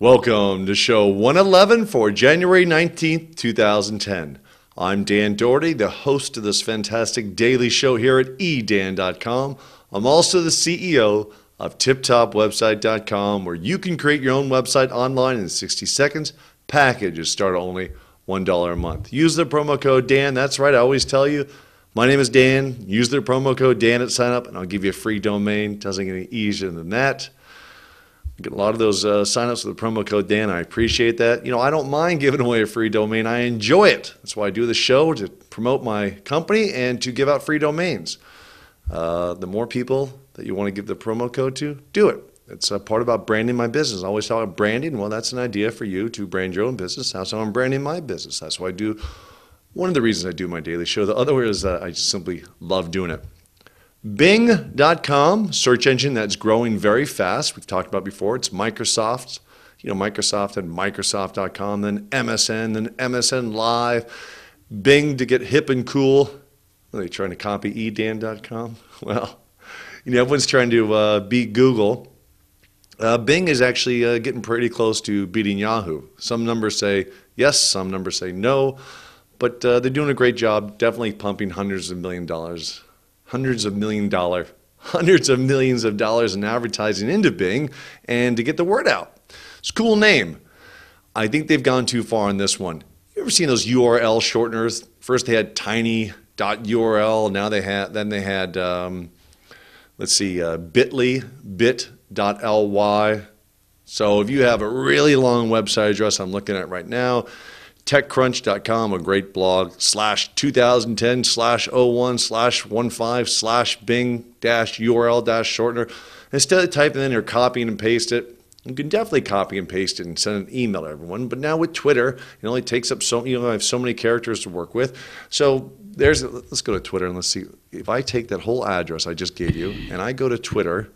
Welcome to show 111 for January 19th, 2010. I'm Dan Doherty, the host of this fantastic daily show here at edan.com. I'm also the CEO of tiptopwebsite.com, where you can create your own website online in 60 seconds. Packages start only $1 a month. Use the promo code Dan. That's right, I always tell you. My name is Dan. Use the promo code Dan at sign up, and I'll give you a free domain. Doesn't get any easier than that. Get a lot of those uh, signups with the promo code Dan. I appreciate that. You know, I don't mind giving away a free domain. I enjoy it. That's why I do the show to promote my company and to give out free domains. Uh, the more people that you want to give the promo code to, do it. It's a part about branding my business. I always talk about branding. Well, that's an idea for you to brand your own business. That's how I'm branding my business. That's why I do one of the reasons I do my daily show. The other is that I just simply love doing it. Bing.com, search engine that's growing very fast. We've talked about before. It's Microsoft's. You know, Microsoft and Microsoft.com, then MSN, then MSN Live. Bing to get hip and cool. Are they trying to copy edan.com? Well, you know, everyone's trying to uh, beat Google. Uh, Bing is actually uh, getting pretty close to beating Yahoo. Some numbers say yes, some numbers say no, but uh, they're doing a great job, definitely pumping hundreds of million dollars hundreds of million dollar, hundreds of millions of dollars in advertising into Bing and to get the word out. It's a cool name. I think they've gone too far on this one. You ever seen those URL shorteners? First they had tiny.url, now they had then they had um, let's see, uh, bit.ly, bit.ly. So if you have a really long website address I'm looking at right now, TechCrunch.com, a great blog, slash 2010 slash 01 slash 15 slash Bing dash URL dash shortener. Instead of typing in or copying and paste it, you can definitely copy and paste it and send an email to everyone. But now with Twitter, it only takes up so you know I have so many characters to work with. So there's let's go to Twitter and let's see if I take that whole address I just gave you and I go to Twitter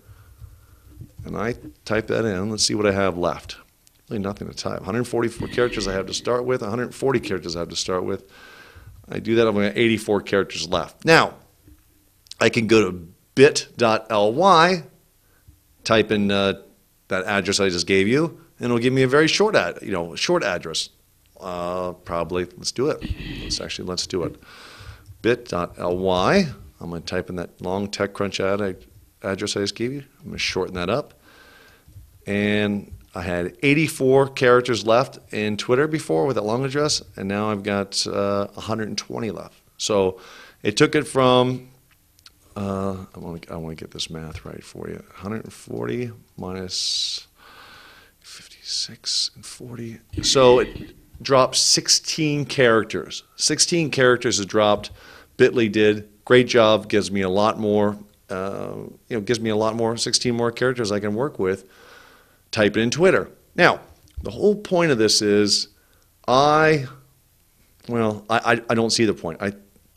and I type that in. Let's see what I have left really nothing to type. 144 characters I have to start with, 140 characters I have to start with. I do that, I've got 84 characters left. Now, I can go to bit.ly, type in uh, that address I just gave you, and it'll give me a very short ad, you know, short address. Uh, probably, let's do it. Let's actually, let's do it. bit.ly, I'm going to type in that long TechCrunch ad address I just gave you. I'm going to shorten that up. And I had 84 characters left in Twitter before with that long address, and now I've got uh, 120 left. So it took it from, uh, I want to I want to get this math right for you. 140 minus 56 and 40. So it dropped 16 characters. 16 characters has dropped. Bitly did great job. Gives me a lot more. Uh, you know, gives me a lot more. 16 more characters I can work with type it in Twitter. Now, the whole point of this is I, well, I, I don't see the point. I,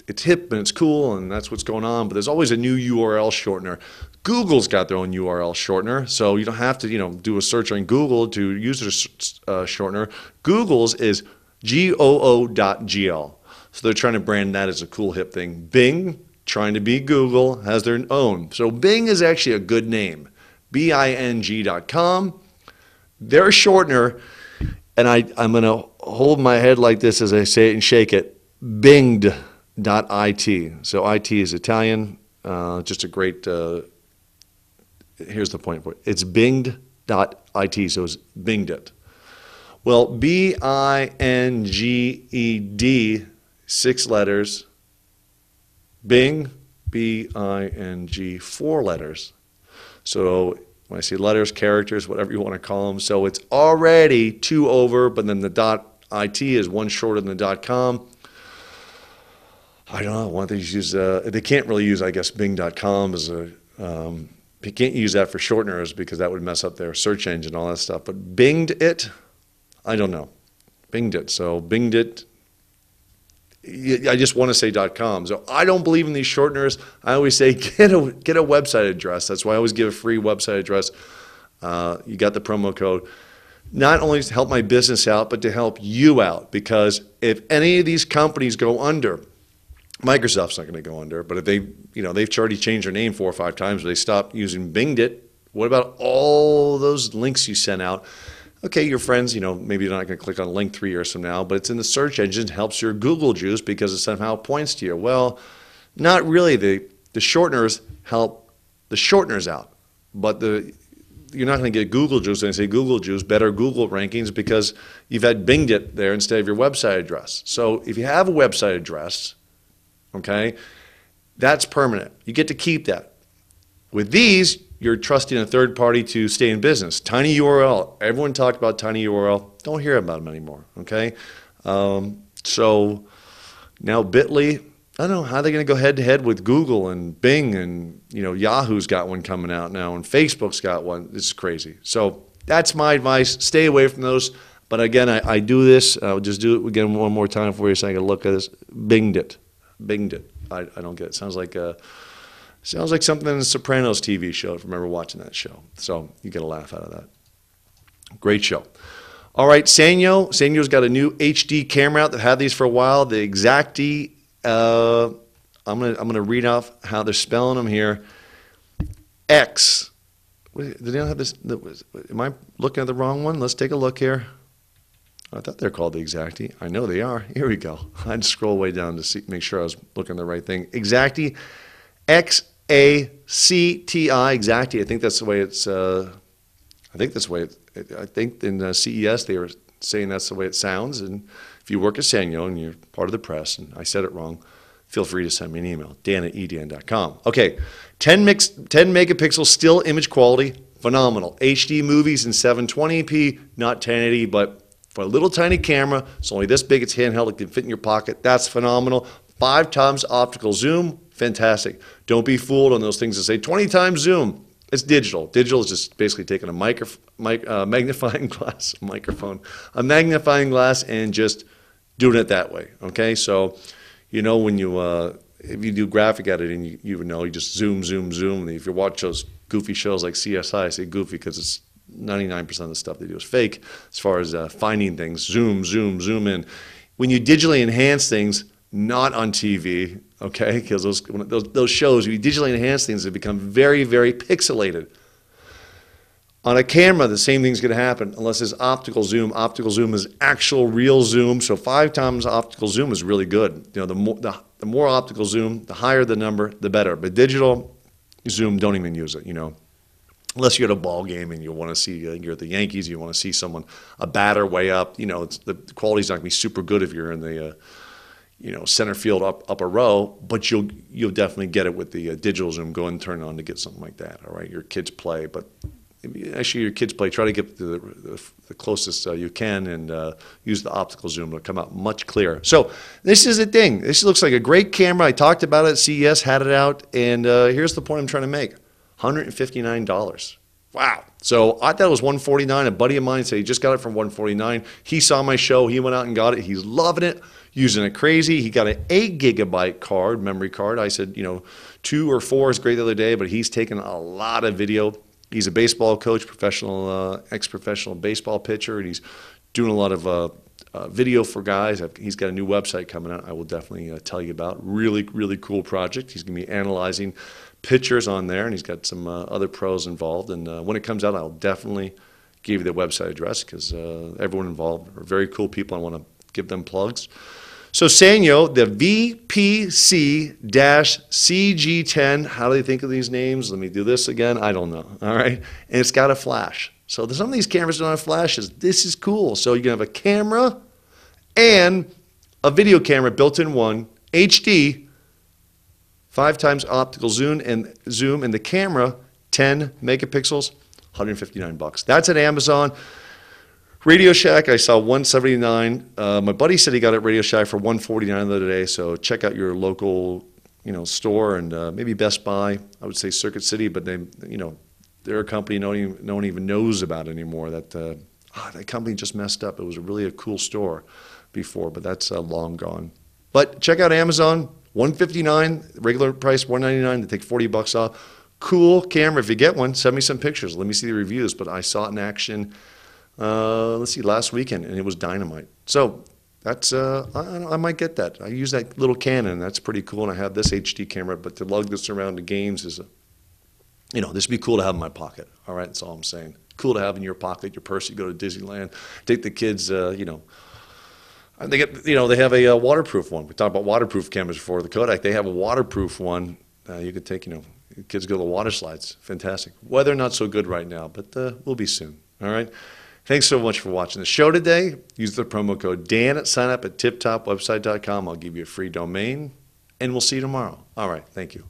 it's hip and it's cool and that's what's going on, but there's always a new URL shortener. Google's got their own URL shortener, so you don't have to, you know, do a search on Google to use their uh, shortener. Google's is goo.gl. So they're trying to brand that as a cool hip thing. Bing, trying to be Google, has their own. So Bing is actually a good name. B-I-N-G.com their shortener, and I, I'm going to hold my head like this as I say it and shake it, binged.it. So IT is Italian, uh, just a great, uh, here's the point for it. It's binged.it, so it's binged it. Well, B I N G E D, six letters. Bing, B I N G, four letters. So when I see letters, characters, whatever you want to call them. So it's already two over, but then the dot .it is one shorter than the dot .com. I don't know. One don't they use? Uh, they can't really use, I guess, Bing.com as a. Um, you can't use that for shorteners because that would mess up their search engine and all that stuff. But Binged it, I don't know. Binged it. So Binged it I just want to say .com. So I don't believe in these shorteners. I always say get a get a website address. That's why I always give a free website address. Uh, you got the promo code. Not only to help my business out, but to help you out. Because if any of these companies go under, Microsoft's not going to go under. But if they, you know, they've already changed their name four or five times. They stop using Binged it. What about all those links you sent out? Okay, your friends, you know, maybe they're not going to click on a link three years from now, but it's in the search engine, helps your Google juice because it somehow points to you. Well, not really. The, the shorteners help the shorteners out, but the you're not going to get Google juice. And say Google juice, better Google rankings because you've had Binged it there instead of your website address. So if you have a website address, okay, that's permanent. You get to keep that. With these, you're trusting a third party to stay in business. Tiny URL. Everyone talked about Tiny URL. Don't hear about them anymore. Okay, um, so now Bitly. I don't know how they're going to go head to head with Google and Bing and you know Yahoo's got one coming out now and Facebook's got one. This is crazy. So that's my advice. Stay away from those. But again, I, I do this. I'll just do it again one more time for you so I can look at this. Binged it. Binged it. I, I don't get it. Sounds like a, sounds like something in the Sopranos TV show. If I remember watching that show. So you get a laugh out of that. Great show. All right, Sanyo. Sanyo's got a new HD camera out. They've had these for a while. The Xacti. Uh, I'm gonna I'm gonna read off how they're spelling them here. X. Did they not have this? Am I looking at the wrong one? Let's take a look here. I thought they're called the Xacti. I know they are. Here we go. I'd scroll way down to see, make sure I was looking at the right thing. Xacti, X A C T I, exactly. I think that's the way it's. Uh, I think that's the way. It, I think in uh, CES they were saying that's the way it sounds. And if you work at Sanyo and you're part of the press, and I said it wrong, feel free to send me an email. Dan at edan.com. Okay, 10 mix, 10 megapixel still image quality, phenomenal. HD movies in 720p, not 1080, but for a little tiny camera, it's only this big, it's handheld, it can fit in your pocket. That's phenomenal. Five times optical zoom, fantastic. Don't be fooled on those things that say 20 times zoom. It's digital. Digital is just basically taking a micro, mic, uh, magnifying glass, microphone, a magnifying glass, and just doing it that way. Okay, so you know when you uh, if you do graphic editing, you, know you just zoom, zoom, zoom. If you watch those goofy shows like CSI, I say goofy because it's 99% of the stuff they do is fake as far as uh, finding things. Zoom, zoom, zoom in. When you digitally enhance things, not on TV, okay, because those, those, those shows, you digitally enhance things, they become very, very pixelated. On a camera, the same thing's to happen unless it's optical zoom. Optical zoom is actual real zoom. So five times optical zoom is really good. You know, the more, the, the more optical zoom, the higher the number, the better. But digital zoom, don't even use it, you know unless you're at a ball game and you want to see you're at the Yankees, you want to see someone a batter way up. You know, the quality's not going to be super good if you're in the uh, you know center field up upper row, but you'll you'll definitely get it with the uh, digital zoom. Go and turn on to get something like that. All right, your kids play, but actually your kids play. Try to get the, the, the closest uh, you can and uh, use the optical zoom. It'll come out much clearer. So this is the thing. This looks like a great camera. I talked about it CES, had it out, and uh, here's the point I'm trying to make. $159. Wow. So I thought it was 149. A buddy of mine said he just got it from 149. He saw my show. He went out and got it. He's loving it, using it crazy. He got an eight gigabyte card, memory card. I said, you know, two or four is great the other day, but he's taken a lot of video. He's a baseball coach, professional, uh, ex-professional baseball pitcher, and he's doing a lot of uh, uh, video for guys. He's got a new website coming out. I will definitely uh, tell you about. Really, really cool project. He's going to be analyzing pictures on there, and he's got some uh, other pros involved. And uh, when it comes out, I'll definitely give you the website address because uh, everyone involved are very cool people. I want to give them plugs. So Sanyo, the VPC-CG10, how do they think of these names? Let me do this again. I don't know. All right. And it's got a flash. So some of these cameras don't have flashes. This is cool. So you can have a camera and a video camera built in one, HD, five times optical zoom and zoom and the camera 10 megapixels 159 bucks that's at amazon radio shack i saw 179 uh, my buddy said he got it radio shack for 149 the other day so check out your local you know store and uh, maybe best buy i would say circuit city but they you know they're a company no one even, no one even knows about anymore that uh, oh, that company just messed up. It was really a cool store before but that's uh, long gone. But check out amazon 159 regular price 199 they take 40 bucks off. Cool camera. If you get one send me some pictures. Let me see the reviews. But i saw it in action uh, let's see last weekend and it was dynamite. So that's uh, I, I, might get that. I use that little canon. That's pretty cool. And i have this hd camera but to lug this around to games is a you know, this would be cool to have in my pocket. All right, that's all I'm saying. Cool to have in your pocket, your purse. You go to Disneyland, take the kids. Uh, you know, they get, you know, they have a, uh waterproof one. We talked about waterproof cameras before. The Kodak, they have a waterproof one. Uh, you could take, you know, kids go to the water slides. Fantastic. Weather not so good right now, but uh, we'll be soon. All right. Thanks so much for watching the show today. Use the promo code Dan at sign up at tiptopwebsite.com. I'll give you a free domain, and we'll see you tomorrow. All right. Thank you.